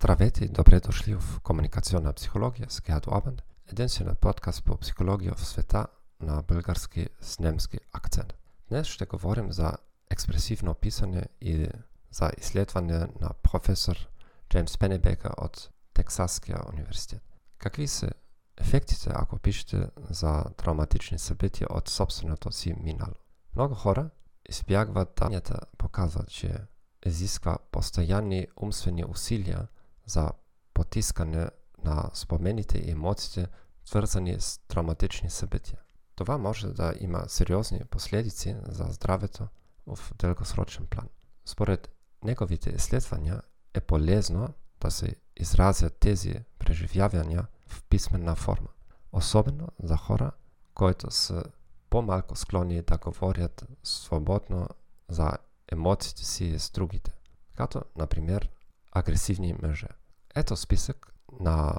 Здравейте и добре дошли в Комуникационна психология с Герд Орбан, единственият подкаст по психология в света на български с немски акцент. Днес ще говорим за експресивно писане и за изследване на професор Джеймс Пенебека от Тексаския университет. Какви са ефектите, ако пишете за травматични събития от собственото си минало? Много хора избягват данията, показват, че изисква постоянни умствени усилия за потискане на спомените и емоциите, свързани с травматични събития. Това може да има сериозни последици за здравето в дългосрочен план. Според неговите изследвания е полезно да се изразят тези преживявания в писменна форма. Особено за хора, които са по-малко склонни да говорят свободно за емоциите си с другите, като, например, агресивни мъже. Ето списък на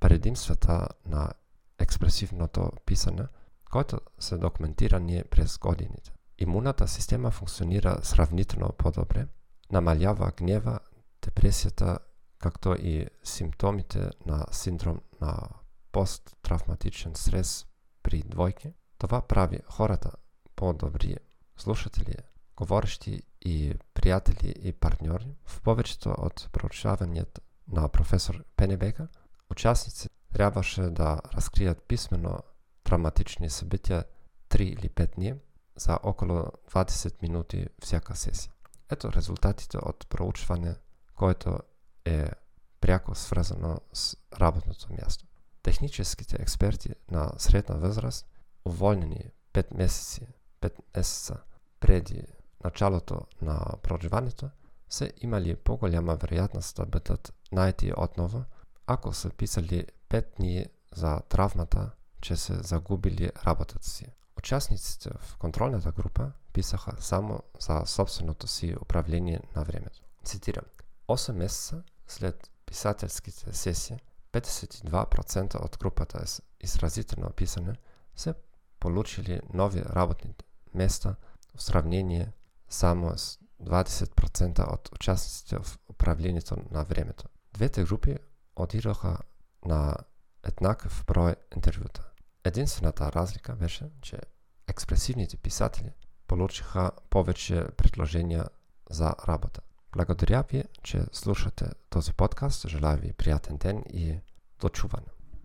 предимствата на експресивното писане, който се документира ние през годините. Имунната система функционира сравнително по-добре, намалява гнева, депресията, както и симптомите на синдром на посттравматичен стрес при двойки. Това прави хората по-добри слушатели, говорещи и приятели и партньори. В повечето от проучванията на професор Пенебека, участници трябваше да разкрият писменно травматични събития 3 или 5 дни за около 20 минути всяка сесия. Ето резултатите от проучване, което е пряко свързано с работното място. Техническите експерти на средна възраст, уволнени 5 месеци, 5 месеца преди началото на проживането, са имали по-голяма вероятност да бъдат найти отново, ако са писали 5 дни за травмата, че са загубили работата си. Участниците в контролната група писаха само за собственото си управление на времето. Цитирам. 8 месеца след писателските сесии, 52% от групата с изразително писане са получили нови работни места в сравнение само с 20% от участниците в управлението на времето. Двете групи отидоха на еднакъв брой интервюта. Единствената разлика беше, че експресивните писатели получиха повече предложения за работа. Благодаря ви, че слушате този подкаст. Желая ви приятен ден и до чуване.